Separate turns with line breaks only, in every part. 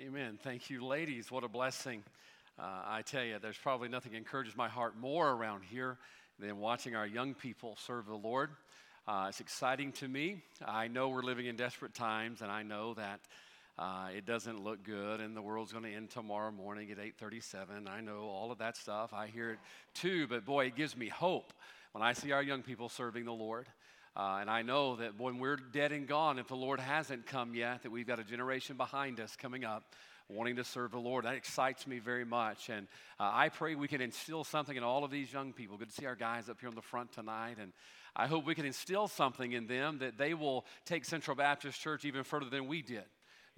Amen. Thank you, ladies. What a blessing. Uh, I tell you, there's probably nothing encourages my heart more around here than watching our young people serve the Lord. Uh, it's exciting to me. I know we're living in desperate times, and I know that uh, it doesn't look good, and the world's going to end tomorrow morning at 8:37. I know all of that stuff. I hear it too, but boy, it gives me hope when I see our young people serving the Lord. Uh, and I know that when we're dead and gone, if the Lord hasn't come yet, that we've got a generation behind us coming up wanting to serve the Lord. That excites me very much. And uh, I pray we can instill something in all of these young people. Good to see our guys up here on the front tonight. And I hope we can instill something in them that they will take Central Baptist Church even further than we did.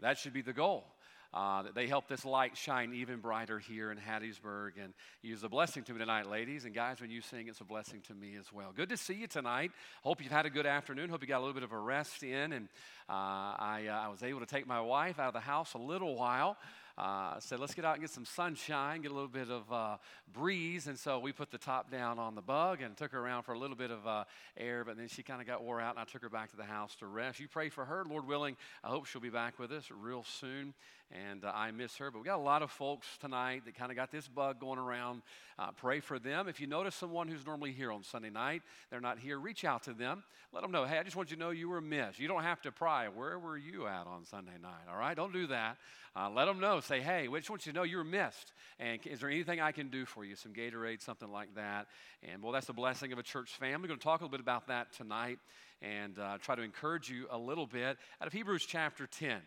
That should be the goal uh, that they help this light shine even brighter here in Hattiesburg. And it's a blessing to me tonight, ladies. And guys, when you sing, it's a blessing to me as well. Good to see you tonight. Hope you've had a good afternoon. Hope you got a little bit of a rest in. And uh, I, uh, I was able to take my wife out of the house a little while uh, said, let's get out and get some sunshine, get a little bit of uh, breeze. And so we put the top down on the bug and took her around for a little bit of uh, air, but then she kind of got wore out, and I took her back to the house to rest. You pray for her, Lord willing. I hope she'll be back with us real soon and uh, I miss her. But we got a lot of folks tonight that kind of got this bug going around. Uh, pray for them. If you notice someone who's normally here on Sunday night, they're not here, reach out to them. Let them know, hey, I just want you to know you were missed. You don't have to pry. Where were you at on Sunday night? All right, don't do that. Uh, let them know. Say, hey, we just want you to know you were missed. And is there anything I can do for you? Some Gatorade, something like that. And well, that's the blessing of a church family. We're going to talk a little bit about that tonight and uh, try to encourage you a little bit out of Hebrews chapter 10.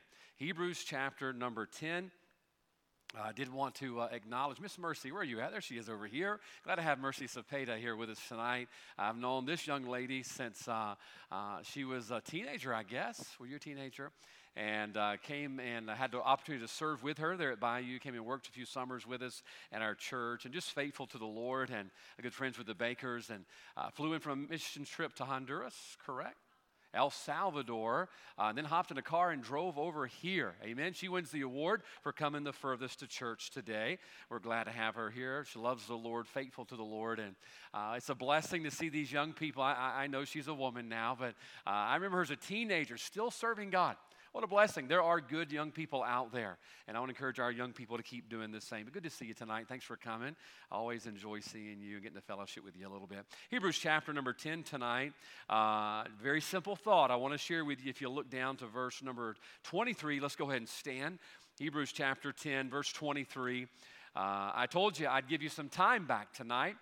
Hebrews chapter number 10. I uh, did want to uh, acknowledge Miss Mercy. Where are you at? There she is over here. Glad to have Mercy Cepeda here with us tonight. I've known this young lady since uh, uh she was a teenager, I guess. Were you a teenager? And uh, came and had the opportunity to serve with her there at Bayou. Came and worked a few summers with us at our church, and just faithful to the Lord and good friends with the Bakers. And uh, flew in from a mission trip to Honduras. Correct? El Salvador, uh, and then hopped in a car and drove over here. Amen. She wins the award for coming the furthest to church today. We're glad to have her here. She loves the Lord, faithful to the Lord, and uh, it's a blessing to see these young people. I, I know she's a woman now, but uh, I remember her as a teenager, still serving God. What a blessing. There are good young people out there. And I want to encourage our young people to keep doing the same. But good to see you tonight. Thanks for coming. I always enjoy seeing you and getting to fellowship with you a little bit. Hebrews chapter number 10 tonight. Uh, very simple thought I want to share with you. If you look down to verse number 23, let's go ahead and stand. Hebrews chapter 10, verse 23. Uh, I told you I'd give you some time back tonight.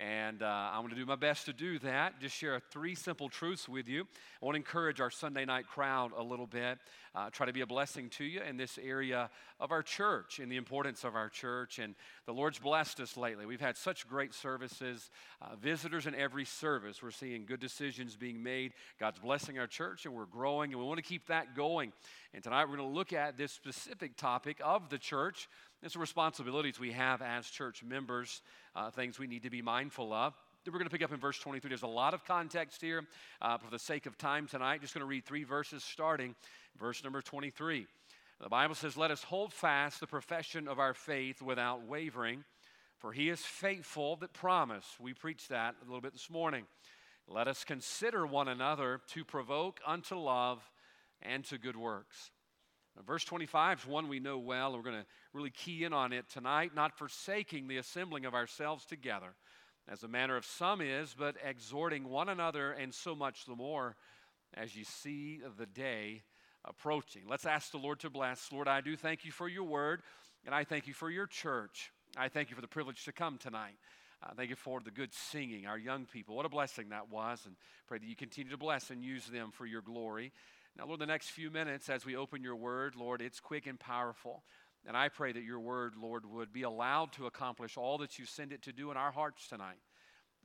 And uh, I'm going to do my best to do that. Just share three simple truths with you. I want to encourage our Sunday night crowd a little bit. Uh, try to be a blessing to you in this area of our church, in the importance of our church. And the Lord's blessed us lately. We've had such great services, uh, visitors in every service. We're seeing good decisions being made. God's blessing our church, and we're growing, and we want to keep that going. And tonight we're going to look at this specific topic of the church. It's the responsibilities we have as church members uh, things we need to be mindful of. We're going to pick up in verse 23. There's a lot of context here. Uh, for the sake of time tonight, just going to read three verses starting verse number 23. The Bible says, Let us hold fast the profession of our faith without wavering, for he is faithful that promised. We preached that a little bit this morning. Let us consider one another to provoke unto love and to good works. Now, verse 25 is one we know well, and we're going to really key in on it tonight, not forsaking the assembling of ourselves together, as the manner of some is, but exhorting one another, and so much the more as you see the day approaching. Let's ask the Lord to bless. Lord, I do thank you for your word, and I thank you for your church. I thank you for the privilege to come tonight. I thank you for the good singing, our young people. What a blessing that was, and pray that you continue to bless and use them for your glory. Now, Lord, the next few minutes as we open your word, Lord, it's quick and powerful. And I pray that your word, Lord, would be allowed to accomplish all that you send it to do in our hearts tonight.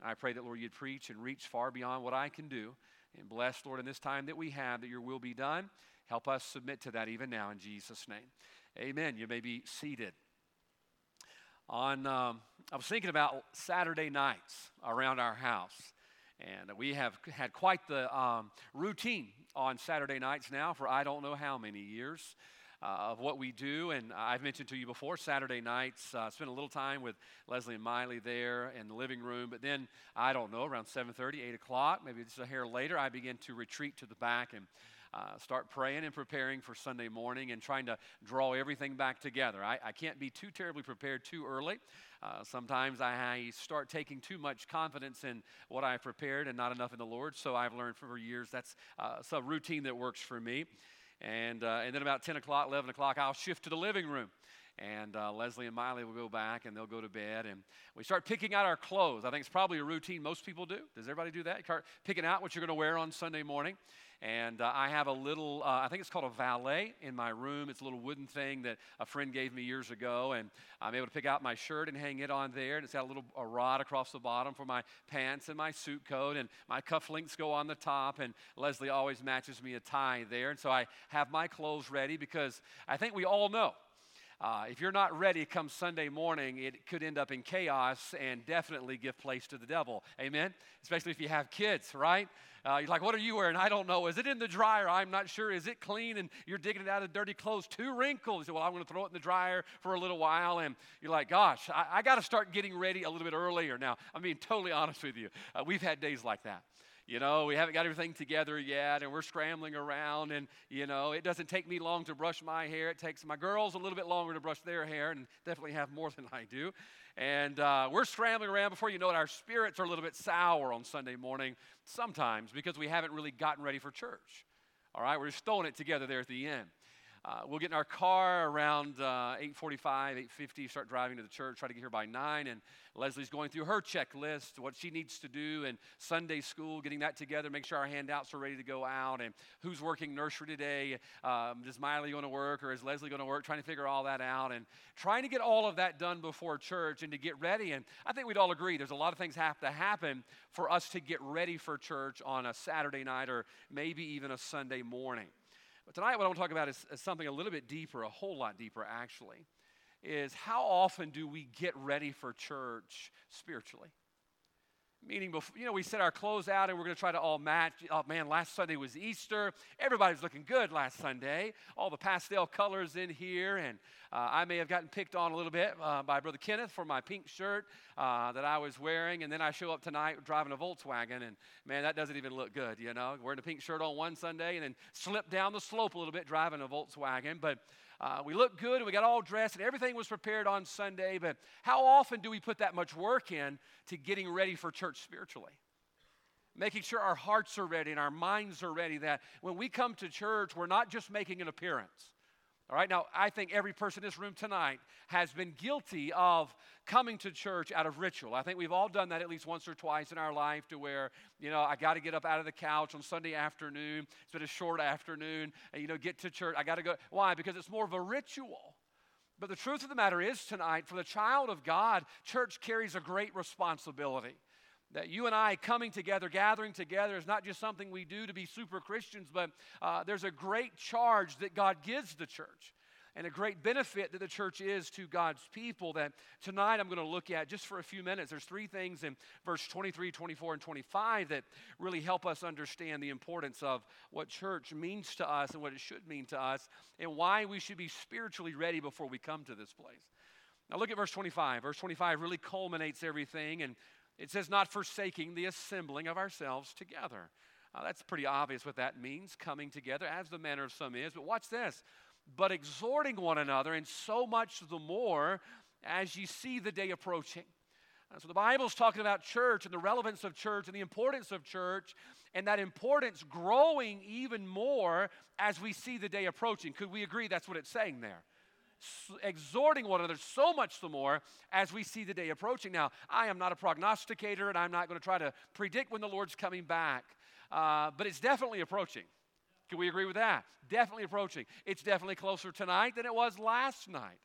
I pray that, Lord, you'd preach and reach far beyond what I can do. And bless, Lord, in this time that we have, that your will be done. Help us submit to that even now in Jesus' name. Amen. You may be seated. On, um, I was thinking about Saturday nights around our house. And we have had quite the um, routine on Saturday nights now for I don't know how many years. Uh, of what we do. And I've mentioned to you before, Saturday nights, uh, spend a little time with Leslie and Miley there in the living room. But then, I don't know, around 7.30, 8 o'clock, maybe just a hair later, I begin to retreat to the back and uh, start praying and preparing for Sunday morning and trying to draw everything back together. I, I can't be too terribly prepared too early. Uh, sometimes I, start taking too much confidence in what I prepared and not enough in the Lord. So I've learned for years that's uh, some routine that works for me. And, uh, and then about 10 o'clock, 11 o'clock, I'll shift to the living room and uh, Leslie and Miley will go back and they'll go to bed. And we start picking out our clothes. I think it's probably a routine most people do. Does everybody do that? Start picking out what you're going to wear on Sunday morning. And uh, I have a little, uh, I think it's called a valet in my room. It's a little wooden thing that a friend gave me years ago. And I'm able to pick out my shirt and hang it on there. And it's got a little a rod across the bottom for my pants and my suit coat. And my cufflinks go on the top. And Leslie always matches me a tie there. And so I have my clothes ready because I think we all know uh, if you're not ready come Sunday morning, it could end up in chaos and definitely give place to the devil. Amen? Especially if you have kids, right? Uh, you're like, what are you wearing? I don't know. Is it in the dryer? I'm not sure. Is it clean? And you're digging it out of dirty clothes. Two wrinkles. Well, I'm going to throw it in the dryer for a little while. And you're like, gosh, I, I got to start getting ready a little bit earlier. Now, I'm being totally honest with you. Uh, we've had days like that you know, we haven't got everything together yet, and we're scrambling around. And, you know, it doesn't take me long to brush my hair. It takes my girls a little bit longer to brush their hair, and definitely have more than I do. And uh, we're scrambling around before you know it. Our spirits are a little bit sour on Sunday morning sometimes because we haven't really gotten ready for church. All right, we're just throwing it together there at the end. Uh, we'll get in our car around uh, 8.45, 8.50, start driving to the church, try to get here by 9. And Leslie's going through her checklist, what she needs to do, and Sunday school, getting that together, make sure our handouts are ready to go out, and who's working nursery today. Um, is Miley going to work, or is Leslie going to work? Trying to figure all that out, and trying to get all of that done before church and to get ready. And I think we'd all agree there's a lot of things have to happen for us to get ready for church on a Saturday night or maybe even a Sunday morning. But tonight, what I want to talk about is, is something a little bit deeper, a whole lot deeper, actually. Is how often do we get ready for church spiritually? Meaning, before, you know, we set our clothes out and we're going to try to all match. Oh man, last Sunday was Easter. Everybody's looking good last Sunday. All the pastel colors in here, and uh, I may have gotten picked on a little bit uh, by Brother Kenneth for my pink shirt uh, that I was wearing, and then I show up tonight driving a Volkswagen, and man, that doesn't even look good. You know, wearing a pink shirt on one Sunday and then slip down the slope a little bit driving a Volkswagen, but. Uh, we looked good and we got all dressed and everything was prepared on Sunday, but how often do we put that much work in to getting ready for church spiritually? Making sure our hearts are ready and our minds are ready, that when we come to church, we're not just making an appearance. All right, now I think every person in this room tonight has been guilty of coming to church out of ritual. I think we've all done that at least once or twice in our life to where, you know, I got to get up out of the couch on Sunday afternoon. It's been a short afternoon, and, you know, get to church. I got to go. Why? Because it's more of a ritual. But the truth of the matter is tonight, for the child of God, church carries a great responsibility that you and I coming together, gathering together, is not just something we do to be super Christians, but uh, there's a great charge that God gives the church and a great benefit that the church is to God's people that tonight I'm going to look at just for a few minutes. There's three things in verse 23, 24, and 25 that really help us understand the importance of what church means to us and what it should mean to us and why we should be spiritually ready before we come to this place. Now look at verse 25. Verse 25 really culminates everything and it says, not forsaking the assembling of ourselves together. Uh, that's pretty obvious what that means, coming together, as the manner of some is. But watch this. But exhorting one another, and so much the more as you see the day approaching. Uh, so the Bible's talking about church and the relevance of church and the importance of church, and that importance growing even more as we see the day approaching. Could we agree that's what it's saying there? Exhorting one another so much the more as we see the day approaching. Now, I am not a prognosticator and I'm not going to try to predict when the Lord's coming back, uh, but it's definitely approaching. Can we agree with that? Definitely approaching. It's definitely closer tonight than it was last night.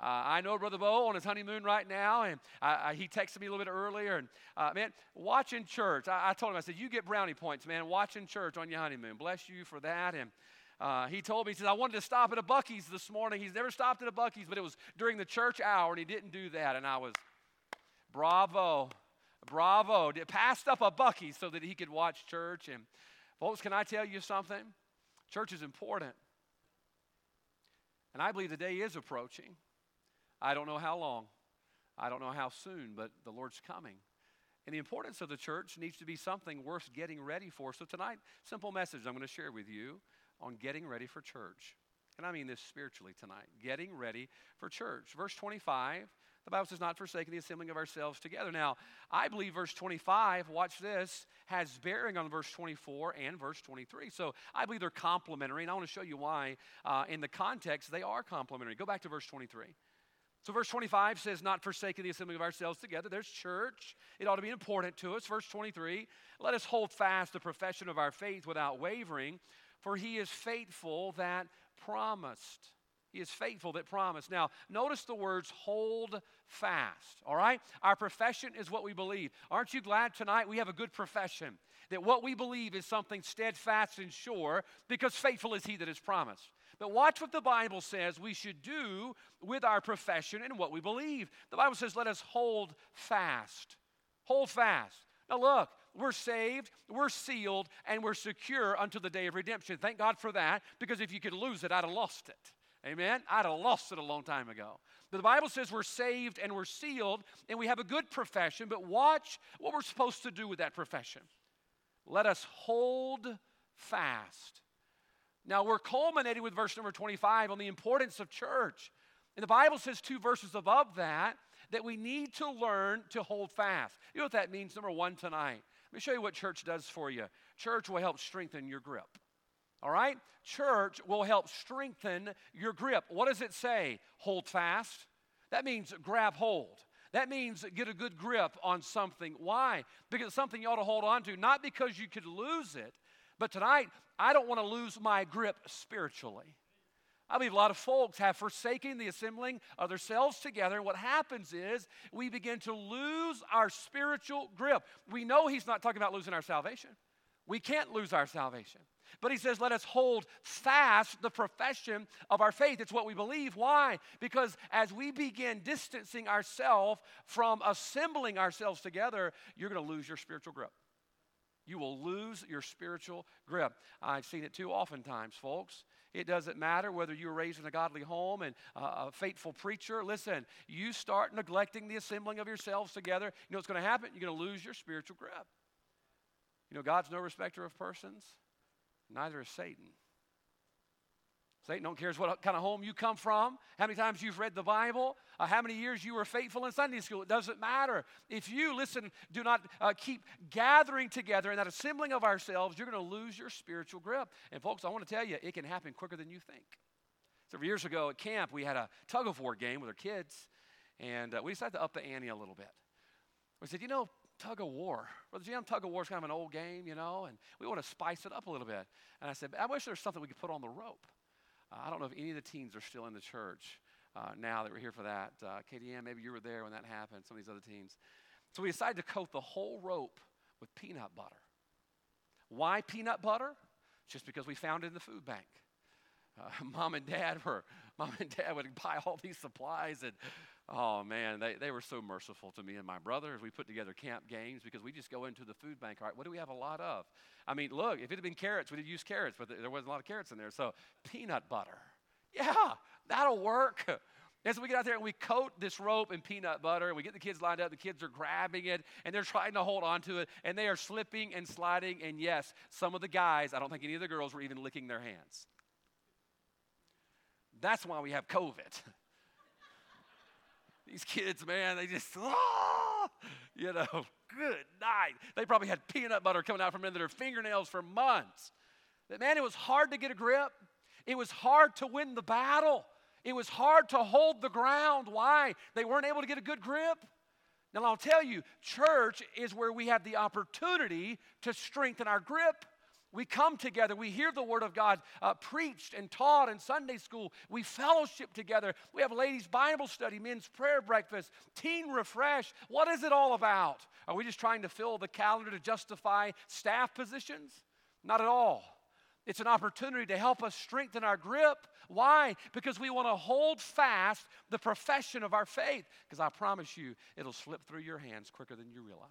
Uh, I know Brother Bo on his honeymoon right now, and uh, he texted me a little bit earlier. And uh, man, watching church, I, I, told him, I said, You get brownie points, man, watching church on your honeymoon. Bless you for that. And uh, he told me, he says, I wanted to stop at a Buc-ee's this morning. He's never stopped at a Buc-ee's, but it was during the church hour, and he didn't do that. And I was, bravo, bravo. Passed up a Buc-ee's so that he could watch church. And folks, can I tell you something? Church is important. And I believe the day is approaching. I don't know how long. I don't know how soon, but the Lord's coming. And the importance of the church needs to be something worth getting ready for. So tonight, simple message I'm going to share with you on getting ready for church. And I mean this spiritually tonight. Getting ready for church. Verse 25, the Bible says, not forsaking the assembling of ourselves together. Now, I believe verse 25, watch this, has bearing on verse 24 and verse 23. So I believe they're complementary, and I want to show you why. Uh, in the context, they are complementary. Go back to verse 23. So, verse 25 says, Not forsaking the assembling of ourselves together. There's church. It ought to be important to us. Verse 23, let us hold fast the profession of our faith without wavering, for he is faithful that promised. He is faithful that promised. Now, notice the words hold fast, all right? Our profession is what we believe. Aren't you glad tonight we have a good profession? That what we believe is something steadfast and sure because faithful is he that is promised. But watch what the Bible says we should do with our profession and what we believe. The Bible says, let us hold fast. Hold fast. Now, look, we're saved, we're sealed, and we're secure until the day of redemption. Thank God for that, because if you could lose it, I'd have lost it. Amen? I'd have lost it a long time ago. But the Bible says we're saved and we're sealed, and we have a good profession, but watch what we're supposed to do with that profession. Let us hold fast. Now, we're culminating with verse number 25 on the importance of church. And the Bible says two verses above that that we need to learn to hold fast. You know what that means? Number one tonight. Let me show you what church does for you. Church will help strengthen your grip. All right? Church will help strengthen your grip. What does it say? Hold fast. That means grab hold. That means get a good grip on something. Why? Because it's something you ought to hold on to, not because you could lose it, but tonight, I don't want to lose my grip spiritually. I believe a lot of folks have forsaken the assembling of themselves together. And what happens is we begin to lose our spiritual grip. We know he's not talking about losing our salvation. We can't lose our salvation. But he says, let us hold fast the profession of our faith. It's what we believe. Why? Because as we begin distancing ourselves from assembling ourselves together, you're going to lose your spiritual grip you will lose your spiritual grip. I've seen it too oftentimes, folks. It doesn't matter whether you were raised in a godly home and a faithful preacher. Listen, you start neglecting the assembling of yourselves together. You know what's going to happen? You're going to lose your spiritual grip. You know, God's no respecter of persons, neither is Satan. Satan don't care what kind of home you come from, how many times you've read the Bible, uh, how many years you were faithful in Sunday school. It doesn't matter. If you, listen, do not uh, keep gathering together in that assembling of ourselves, you're going to lose your spiritual grip. And, folks, I want to tell you, it can happen quicker than you think. Several years ago at camp, we had a tug of war game with our kids, and uh, we decided to up the ante a little bit. We said, you know, tug of war. Brother Jim, tug of war is kind of an old game, you know, and we want to spice it up a little bit. And I said, I wish there was something we could put on the rope. Uh, I don't know if any of the teens are still in the church uh, now that we're here for that. Uh, KDM, maybe you were there when that happened, some of these other teens. So we decided to coat the whole rope with peanut butter. Why peanut butter? Just because we found it in the food bank. Uh, mom and dad were, mom and dad would buy all these supplies and Oh man, they, they were so merciful to me and my brother as we put together camp games because we just go into the food bank. All right, what do we have a lot of? I mean, look, if it had been carrots, we'd have used carrots, but there wasn't a lot of carrots in there. So peanut butter. Yeah, that'll work. And so we get out there and we coat this rope in peanut butter and we get the kids lined up. The kids are grabbing it and they're trying to hold on to it and they are slipping and sliding. And yes, some of the guys, I don't think any of the girls were even licking their hands. That's why we have COVID. These kids, man, they just, ah, you know, good night. They probably had peanut butter coming out from under their fingernails for months. But man, it was hard to get a grip. It was hard to win the battle. It was hard to hold the ground. Why? They weren't able to get a good grip. Now, I'll tell you, church is where we have the opportunity to strengthen our grip. We come together, we hear the Word of God uh, preached and taught in Sunday school. We fellowship together. We have ladies' Bible study, men's prayer breakfast, teen refresh. What is it all about? Are we just trying to fill the calendar to justify staff positions? Not at all. It's an opportunity to help us strengthen our grip. Why? Because we want to hold fast the profession of our faith. Because I promise you, it'll slip through your hands quicker than you realize.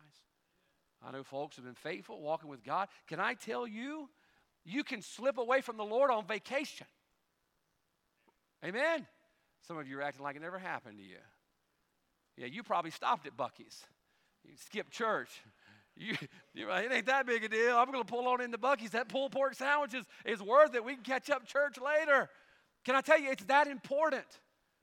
I know folks have been faithful, walking with God. Can I tell you, you can slip away from the Lord on vacation. Amen. Some of you are acting like it never happened to you. Yeah, you probably stopped at Buc-ee's. You skipped church. You, you it ain't that big a deal. I'm going to pull on into Buc-ee's. That pulled pork sandwich is, is worth it. We can catch up church later. Can I tell you, it's that important.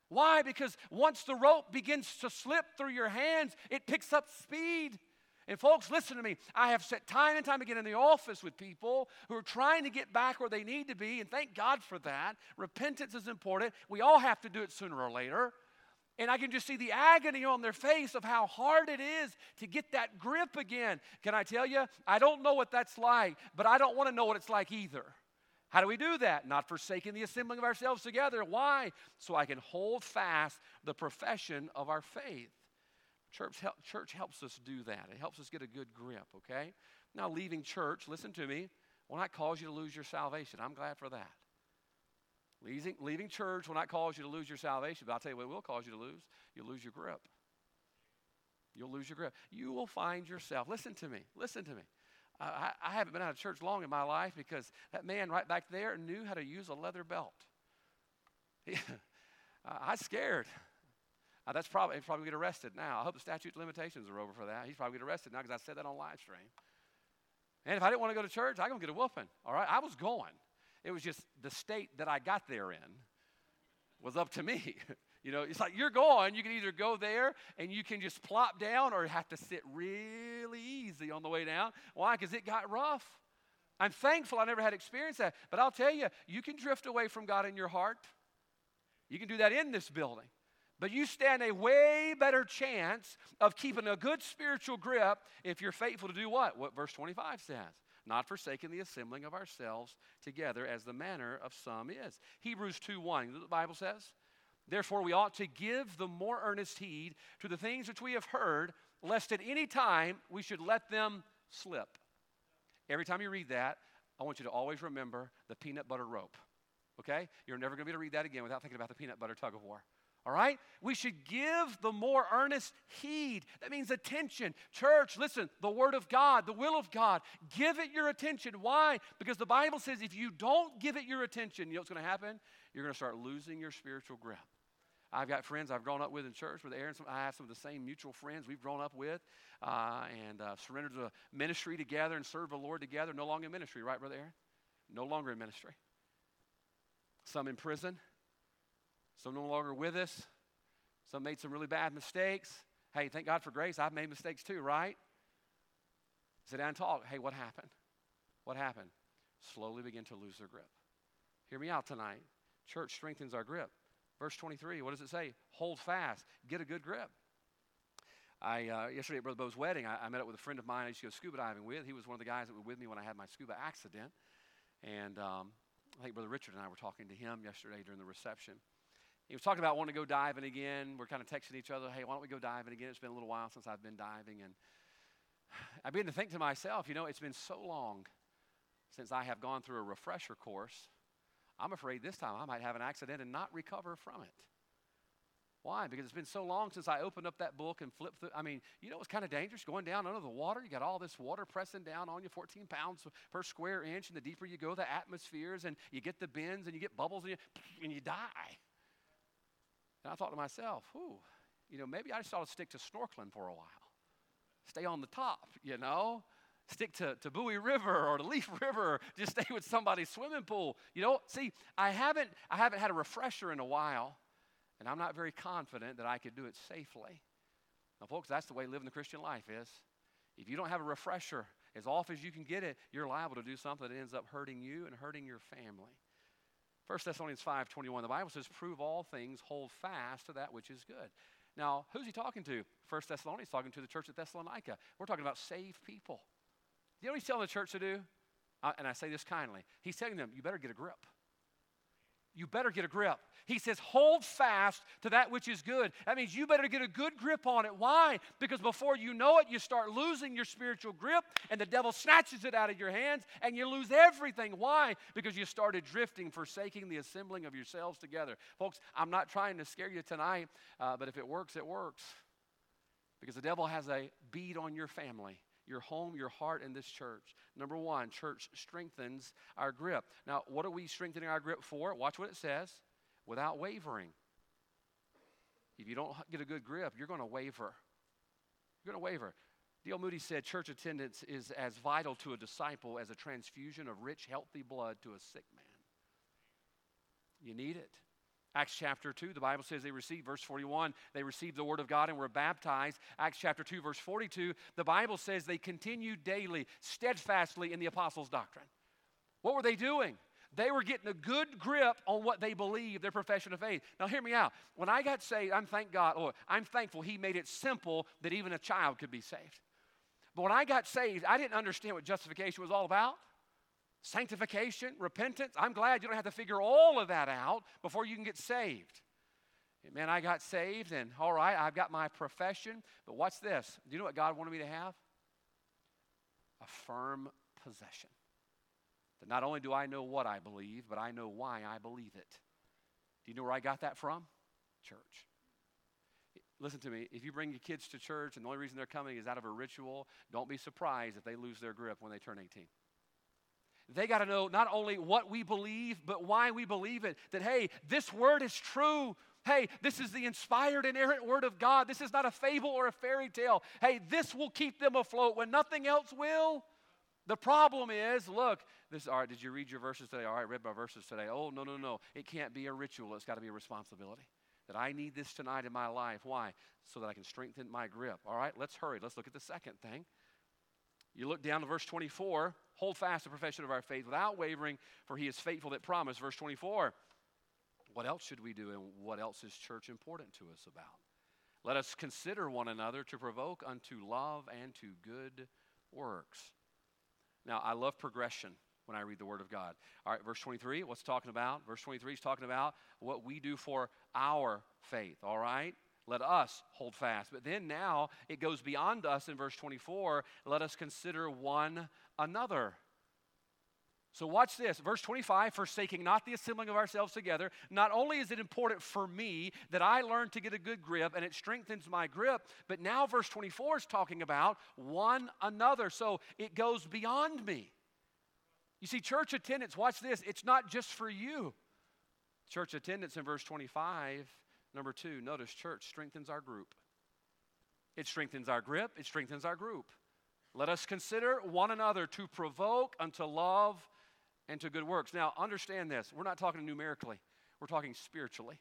Why? Because once the rope begins to slip through your hands, it picks up speed. And folks, listen to me. I have sat time and time again in the office with people who are trying to get back where they need to be, and thank God for that. Repentance is important. We all have to do it sooner or later. And I can just see the agony on their face of how hard it is to get that grip again. Can I tell you? I don't know what that's like, but I don't want to know what it's like either. How do we do that? Not forsaking the assembling of ourselves together. Why? So I can hold fast the profession of our faith. Church, help, church helps us do that. It helps us get a good grip, okay? Now, leaving church, listen to me, will not cause you to lose your salvation. I'm glad for that. Leaving, leaving church will not cause you to lose your salvation, but I'll tell you what it will cause you to lose. You'll lose your grip. You'll lose your grip. You will find yourself, listen to me, listen to me. I, I haven't been out of church long in my life because that man right back there knew how to use a leather belt. He, I scared. Uh, that's probably he'd probably get arrested now. I hope the statute limitations are over for that. He's probably get arrested now because I said that on live stream. And if I didn't want to go to church, I'm gonna get a whooping. All right, I was going. It was just the state that I got there in was up to me. you know, it's like you're going. You can either go there and you can just plop down, or have to sit really easy on the way down. Why? Because it got rough. I'm thankful I never had experience that. But I'll tell you, you can drift away from God in your heart. You can do that in this building. But you stand a way better chance of keeping a good spiritual grip if you're faithful to do what? What verse 25 says. Not forsaking the assembling of ourselves together as the manner of some is. Hebrews 2 1, the Bible says. Therefore, we ought to give the more earnest heed to the things which we have heard, lest at any time we should let them slip. Every time you read that, I want you to always remember the peanut butter rope. Okay? You're never going to be able to read that again without thinking about the peanut butter tug of war. All right? We should give the more earnest heed. That means attention. Church, listen, the Word of God, the will of God, give it your attention. Why? Because the Bible says if you don't give it your attention, you know what's going to happen? You're going to start losing your spiritual grip. I've got friends I've grown up with in church with Aaron. I have some of the same mutual friends we've grown up with uh, and uh, surrendered to ministry together and served the Lord together. No longer in ministry, right, Brother Aaron? No longer in ministry. Some in prison, some no longer with us. Some made some really bad mistakes. Hey, thank God for grace. I've made mistakes too, right? Sit down and talk. Hey, what happened? What happened? Slowly begin to lose their grip. Hear me out tonight. Church strengthens our grip. Verse 23, what does it say? Hold fast, get a good grip. I, uh, yesterday at Brother Bo's wedding, I, I, met up with a friend of mine I used to go scuba diving with. He was one of the guys that was with me when I had my scuba accident. And um, I think Brother Richard and I were talking to him yesterday during the reception. He was talking about wanting to go diving again. We're kind of texting each other, hey, why don't we go diving again? It's been a little while since I've been diving. And I began to think to myself, you know, it's been so long since I have gone through a refresher course. I'm afraid this time I might have an accident and not recover from it. Why? Because it's been so long since I opened up that book and flipped through. I mean, you know what's kind of dangerous? Going down under the water, you got all this water pressing down on you, 14 pounds per square inch, and the deeper you go, the atmospheres, and you get the bends and you get bubbles and you, and you die. And I thought to myself, whew, you know, maybe I just ought to stick to snorkeling for a while. Stay on the top, you know? Stick to, to Bouie River or the Leaf River, just stay with somebody's swimming pool. You know, see, I haven't I haven't had a refresher in a while, and I'm not very confident that I could do it safely. Now, folks, that's the way living the Christian life is. If you don't have a refresher as off as you can get it, you're liable to do something that ends up hurting you and hurting your family. 1 Thessalonians 5:21, the Bible says, prove all things, hold fast to that which is good. Now, who's he talking to? 1 Thessalonians talking to the church at Thessalonica. We're talking about saved people. You know what he's telling the church to do? Uh, and I say this kindly. He's telling them, you better get a grip you better get a grip. He says, hold fast to that which is good. That means you better get a good grip on it. Why? Because before you know it, you start losing your spiritual grip, and the devil snatches it out of your hands, and you lose everything. Why? Because you started drifting, forsaking the assembling of yourselves together. Folks, I'm not trying to scare you tonight, uh, but if it works, it works. Because the devil has a bead on your family your home, your heart, and this church. Number one, church strengthens our grip. Now, what are we strengthening our grip for? Watch what it says without wavering. If you don't get a good grip, you're going to waver. You're going to waver. D.L. Moody said church attendance is as vital to a disciple as a transfusion of rich, healthy blood to a sick man. You need it. Acts chapter 2, the Bible says they received, verse 41, they received the word of God and were baptized. Acts chapter 2, verse 42, the Bible says they continued daily, steadfastly in the apostles' doctrine. What were they doing? They were getting a good grip on what they believed, their profession of faith. Now, hear me out. When I got saved, I'm thank God, or I'm thankful He made it simple that even a child could be saved. But when I got saved, I didn't understand what justification was all about sanctification, repentance. I'm glad you don't have to figure all of that out before you can get saved. Man, I got saved, and all right, I've got my profession, but what's this? Do you know what God wanted me to have? A firm possession. That not only do I know what I believe, but I know why I believe it. Do you know where I got that from? Church. Listen to me. If you bring your kids to church and the only reason they're coming is out of a ritual, don't be surprised if they lose their grip when they turn 18. They got to know not only what we believe, but why we believe it. That, hey, this word is true. Hey, this is the inspired, inerrant word of God. This is not a fable or a fairy tale. Hey, this will keep them afloat when nothing else will. The problem is, look, this all right, did you read your verses today? All right, read my verses today. Oh, no, no, no. It can't be a ritual. It's got to be a responsibility. That I need this tonight in my life. Why? So that I can strengthen my grip. All right, let's hurry. Let's look at the second thing. You look down to verse 24 hold fast the profession of our faith without wavering, for he is faithful that promised. Verse 24 what else should we do, and what else is church important to us about? Let us consider one another to provoke unto love and to good works. Now, I love progression when I read the Word of God. All right, verse 23, what's talking about? Verse 23 is talking about what we do for our faith, all right? Let us hold fast. But then now it goes beyond us in verse 24. Let us consider one another. So, watch this. Verse 25, forsaking not the assembling of ourselves together. Not only is it important for me that I learn to get a good grip and it strengthens my grip, but now verse 24 is talking about one another. So, it goes beyond me. You see, church attendance, watch this, it's not just for you. Church attendance in verse 25 Number two, notice church strengthens our group. It strengthens our grip, it strengthens our group. Let us consider one another to provoke unto love and to good works. Now, understand this. We're not talking numerically, we're talking spiritually.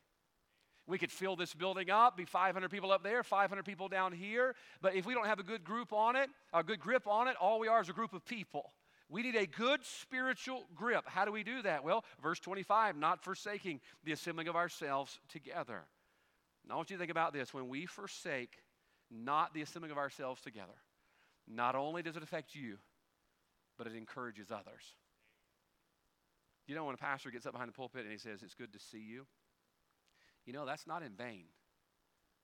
We could fill this building up, be 500 people up there, 500 people down here. But if we don't have a good group on it, a good grip on it, all we are is a group of people. We need a good spiritual grip. How do we do that? Well, verse 25, not forsaking the assembling of ourselves together. Now, I want you to think about this. When we forsake not the assembling of ourselves together, not only does it affect you, but it encourages others. You know, when a pastor gets up behind the pulpit and he says, It's good to see you, you know, that's not in vain.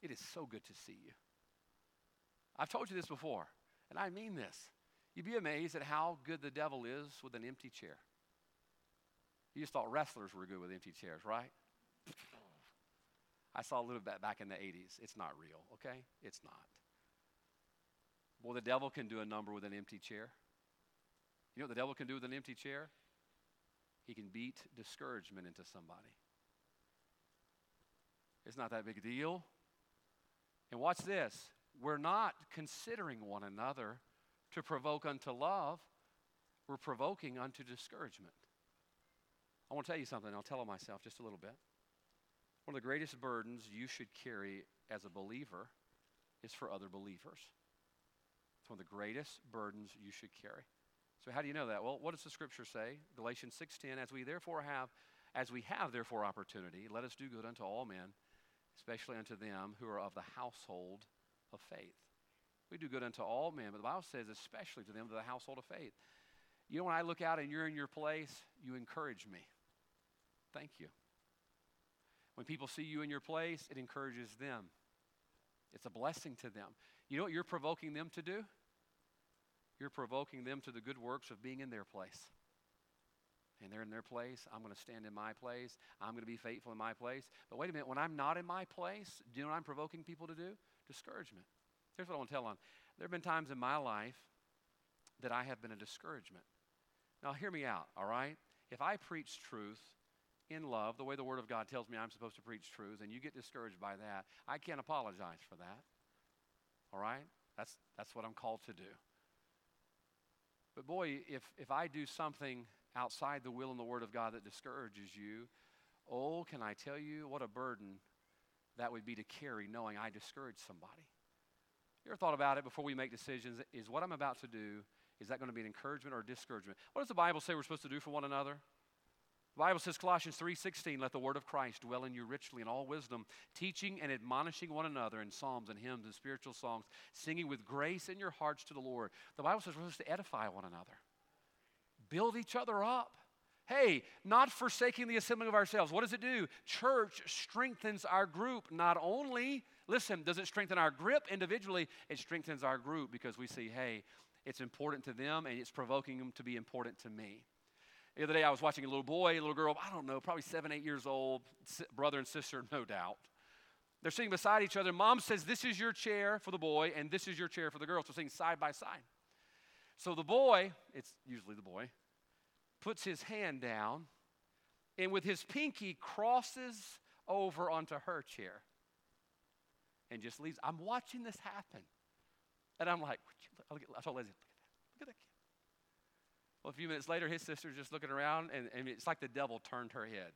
It is so good to see you. I've told you this before, and I mean this. You'd be amazed at how good the devil is with an empty chair. You just thought wrestlers were good with empty chairs, right? I saw a little bit back in the 80s. It's not real, okay? It's not. Well, the devil can do a number with an empty chair. You know what the devil can do with an empty chair? He can beat discouragement into somebody. It's not that big a deal. And watch this we're not considering one another to provoke unto love, we're provoking unto discouragement. I want to tell you something. I'll tell myself just a little bit. One of the greatest burdens you should carry as a believer is for other believers. It's one of the greatest burdens you should carry. So how do you know that? Well, what does the scripture say? Galatians 6:10, as we therefore have as we have therefore opportunity, let us do good unto all men, especially unto them who are of the household of faith. We do good unto all men, but the Bible says especially to them of the household of faith. You know, when I look out and you're in your place, you encourage me. Thank you. When people see you in your place, it encourages them. It's a blessing to them. You know what you're provoking them to do? You're provoking them to the good works of being in their place. And they're in their place. I'm going to stand in my place. I'm going to be faithful in my place. But wait a minute, when I'm not in my place, do you know what I'm provoking people to do? Discouragement. Here's what I want to tell them. There have been times in my life that I have been a discouragement. Now, hear me out, all right? If I preach truth in love, the way the Word of God tells me I'm supposed to preach truth, and you get discouraged by that, I can't apologize for that. All right? That's, that's what I'm called to do. But boy, if, if I do something outside the will and the word of God that discourages you, oh, can I tell you what a burden that would be to carry knowing I discouraged somebody. You ever thought about it before we make decisions? Is what I'm about to do, is that going to be an encouragement or a discouragement? What does the Bible say we're supposed to do for one another? The Bible says, Colossians 3.16, let the word of Christ dwell in you richly in all wisdom, teaching and admonishing one another in psalms and hymns and spiritual songs, singing with grace in your hearts to the Lord. The Bible says we're supposed to edify one another, build each other up. Hey, not forsaking the assembling of ourselves. What does it do? Church strengthens our group. Not only, listen, does it strengthen our grip individually, it strengthens our group because we see, hey, it's important to them and it's provoking them to be important to me. The other day, I was watching a little boy, a little girl, I don't know, probably seven, eight years old, brother and sister, no doubt. They're sitting beside each other. Mom says, This is your chair for the boy, and this is your chair for the girl. So they're sitting side by side. So the boy, it's usually the boy, puts his hand down and with his pinky crosses over onto her chair and just leaves. I'm watching this happen. And I'm like, I told Leslie, look at that. Look at that kid. Well, a few minutes later, his sister's just looking around, and, and it's like the devil turned her head.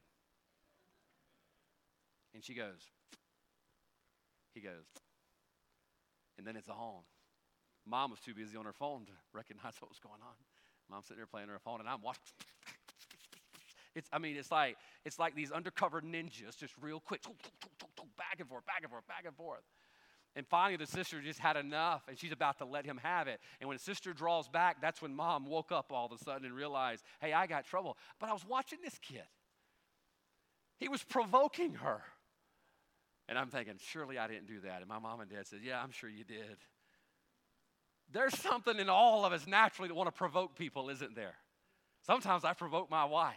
And she goes, he goes, and then it's on. Mom was too busy on her phone to recognize what was going on. Mom's sitting there playing her phone, and I'm watching. It's, I mean, it's like it's like these undercover ninjas, just real quick, back and forth, back and forth, back and forth. And finally, the sister just had enough, and she's about to let him have it. And when the sister draws back, that's when mom woke up all of a sudden and realized, hey, I got trouble. But I was watching this kid. He was provoking her. And I'm thinking, surely I didn't do that. And my mom and dad said, yeah, I'm sure you did. There's something in all of us naturally that want to provoke people, isn't there? Sometimes I provoke my wife.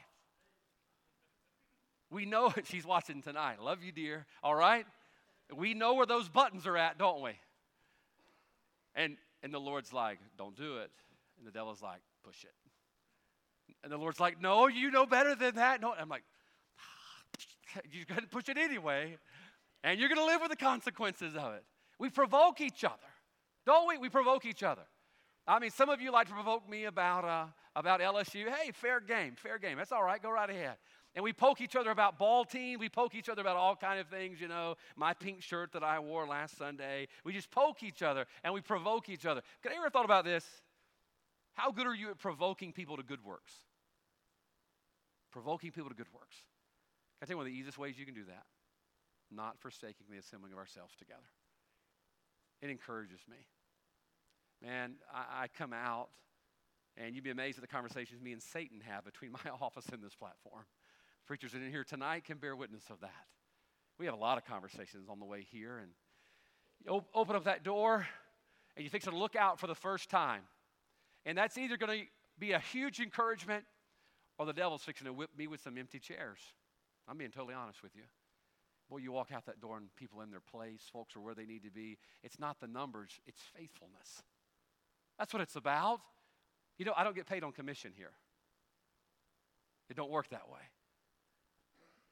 We know it. She's watching tonight. Love you, dear. All right? We know where those buttons are at, don't we? And and the Lord's like, don't do it. And the devil's like, push it. And the Lord's like, no, you know better than that. No, I'm like, you're going to push it anyway, and you're going to live with the consequences of it. We provoke each other. Don't we? We provoke each other. I mean, some of you like to provoke me about, uh, about LSU. Hey, fair game, fair game. That's all right. Go right ahead. And we poke each other about ball team. We poke each other about all kind of things, you know, my pink shirt that I wore last Sunday. We just poke each other and we provoke each other. Can you ever thought about this? How good are you at provoking people to good works? Provoking people to good works. Can I tell you one of the easiest ways you can do that? Not forsaking the assembling of ourselves together. It encourages me. Man, I, I come out, and you'd be amazed at the conversations me and Satan have between my office and this platform. Preachers in here tonight can bear witness of that. We have a lot of conversations on the way here, and you open up that door, and you fix to look out for the first time. And that's either going to be a huge encouragement or the devil's fixing to whip me with some empty chairs. I'm being totally honest with you. Boy, you walk out that door and people in their place, folks are where they need to be. It's not the numbers, it's faithfulness. That's what it's about. You know, I don't get paid on commission here. It don't work that way.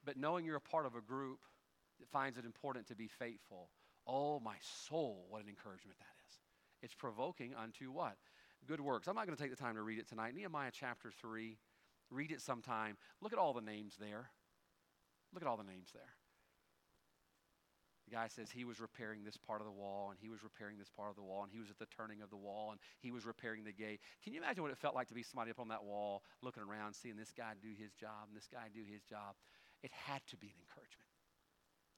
But knowing you're a part of a group that finds it important to be faithful, oh my soul, what an encouragement that is. It's provoking unto what? Good works. I'm not going to take the time to read it tonight. Nehemiah chapter 3. Read it sometime. Look at all the names there. Look at all the names there. The guy says he was repairing this part of the wall, and he was repairing this part of the wall, and he was at the turning of the wall, and he was repairing the gate. Can you imagine what it felt like to be somebody up on that wall, looking around, seeing this guy do his job, and this guy do his job? It had to be an encouragement.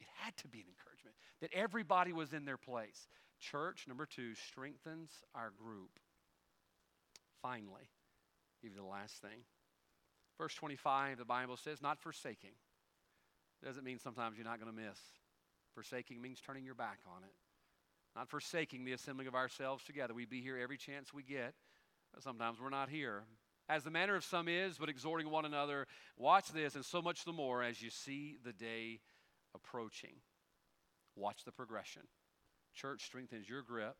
It had to be an encouragement that everybody was in their place. Church, number two, strengthens our group. Finally, give you the last thing. Verse 25, the Bible says, not forsaking. Doesn't mean sometimes you're not going to miss. Forsaking means turning your back on it. Not forsaking the assembling of ourselves together. We be here every chance we get. Sometimes we're not here. As the manner of some is, but exhorting one another. Watch this, and so much the more as you see the day approaching. Watch the progression. Church strengthens your grip,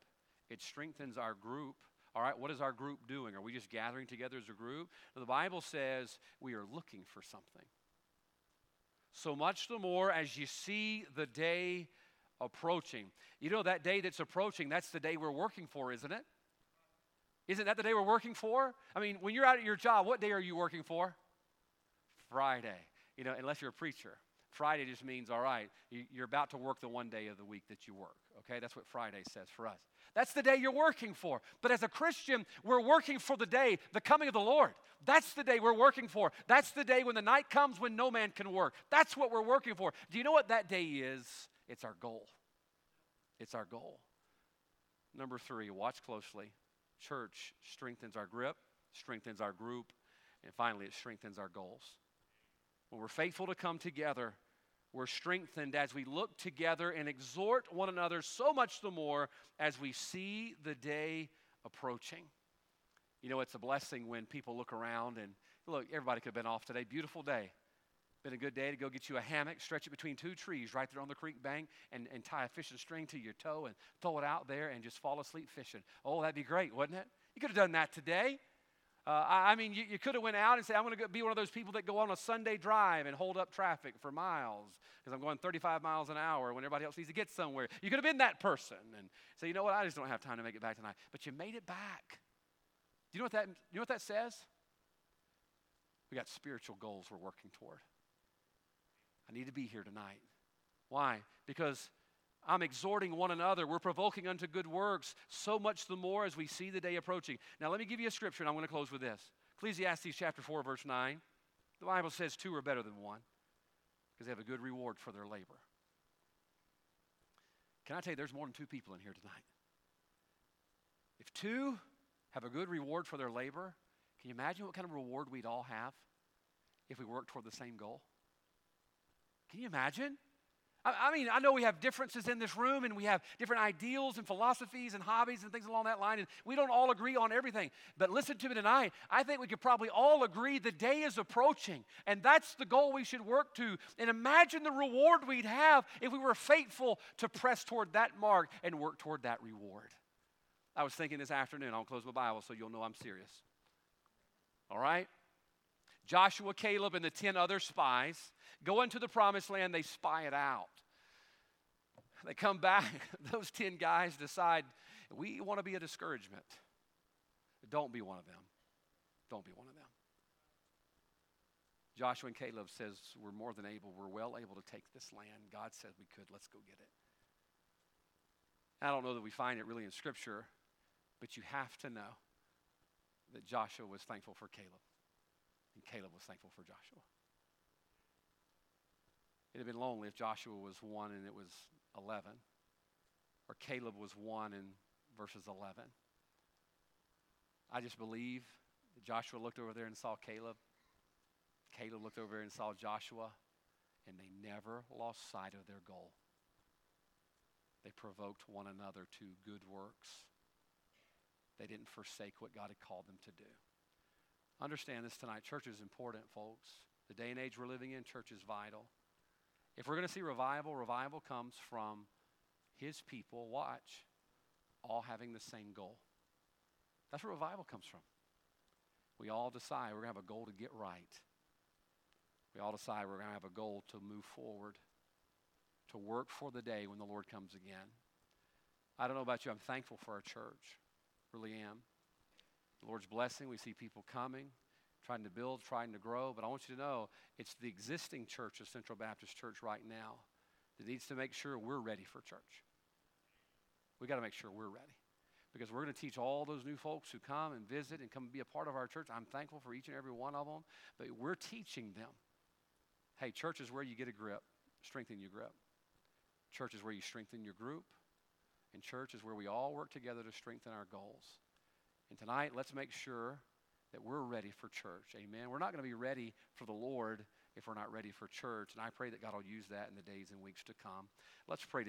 it strengthens our group. All right, what is our group doing? Are we just gathering together as a group? the Bible says we are looking for something. So much the more as you see the day approaching. You know, that day that's approaching, that's the day we're working for, isn't it? Isn't that the day we're working for? I mean, when you're out at your job, what day are you working for? Friday. You know, unless you're a preacher. Friday just means, all right, you're about to work the one day of the week that you work. Okay, that's what Friday says for us. That's the day you're working for. But as a Christian, we're working for the day, the coming of the Lord. That's the day we're working for. That's the day when the night comes when no man can work. That's what we're working for. Do you know what that day is? It's our goal. It's our goal. Number three, watch closely. Church strengthens our grip, strengthens our group, and finally, it strengthens our goals. When we're faithful to come together, we're strengthened as we look together and exhort one another so much the more as we see the day approaching. You know, it's a blessing when people look around and look, everybody could have been off today. Beautiful day. Been a good day to go get you a hammock, stretch it between two trees right there on the creek bank, and, and tie a fishing string to your toe and throw it out there and just fall asleep fishing. Oh, that'd be great, wouldn't it? You could have done that today. Uh, I, mean, you, you could have went out and said, I'm going to be one of those people that go on a Sunday drive and hold up traffic for miles because I'm going 35 miles an hour when everybody else needs to get somewhere. You could have been that person and say, you know what, I just don't have time to make it back tonight. But you made it back. Do you know what that, you know what that says? We got spiritual goals we're working toward. I need to be here tonight. Why? Because I'm exhorting one another. We're provoking unto good works, so much the more as we see the day approaching. Now, let me give you a scripture, and I'm going to close with this Ecclesiastes chapter 4, verse 9. The Bible says two are better than one because they have a good reward for their labor. Can I tell you, there's more than two people in here tonight. If two have a good reward for their labor, can you imagine what kind of reward we'd all have if we worked toward the same goal? Can you imagine? I, mean, I know we have differences in this room and we have different ideals and philosophies and hobbies and things along that line, and we don't all agree on everything. But listen to me tonight. I think we could probably all agree the day is approaching, and that's the goal we should work to. And imagine the reward we'd have if we were faithful to press toward that mark and work toward that reward. I was thinking this afternoon, I'll close my Bible so you'll know I'm serious. All right? Joshua, Caleb, and the 10 other spies go into the promised land, they spy it out. They come back, those 10 guys decide, we want to be a discouragement. Don't be one of them. Don't be one of them. Joshua and Caleb says, we're more than able, we're well able to take this land. God said we could, let's go get it. I don't know that we find it really in Scripture, but you have to know that Joshua was thankful for Caleb, and Caleb was thankful for Joshua. It'd have been lonely if Joshua was one and it was 11, or Caleb was one in versus 11. I just believe Joshua looked over there and saw Caleb. Caleb looked over there and saw Joshua, and they never lost sight of their goal. They provoked one another to good works. They didn't forsake what God had called them to do. Understand this tonight. Church is important, folks. The day and age we're living in, church is vital. If we're going to see revival, revival comes from his people, watch, all having the same goal. That's where revival comes from. We all decide we're going to have a goal to get right. We all decide we're going to have a goal to move forward, to work for the day when the Lord comes again. I don't know about you, I'm thankful for our church. Really am. The Lord's blessing, we see people coming, trying to build, trying to grow. But I want you to know it's the existing church of Central Baptist Church right now that needs to make sure we're ready for church. We got to make sure we're ready because we're going to teach all those new folks who come and visit and come be a part of our church. I'm thankful for each and every one of them, but we're teaching them. Hey, church is where you get a grip, strengthen your grip. Church is where you strengthen your group, and church is where we all work together to strengthen our goals. And tonight, let's make sure that we're ready for church. Amen. We're not going to be ready for the Lord if we're not ready for church. And I pray that God will use that in the days and weeks to come. Let's pray together.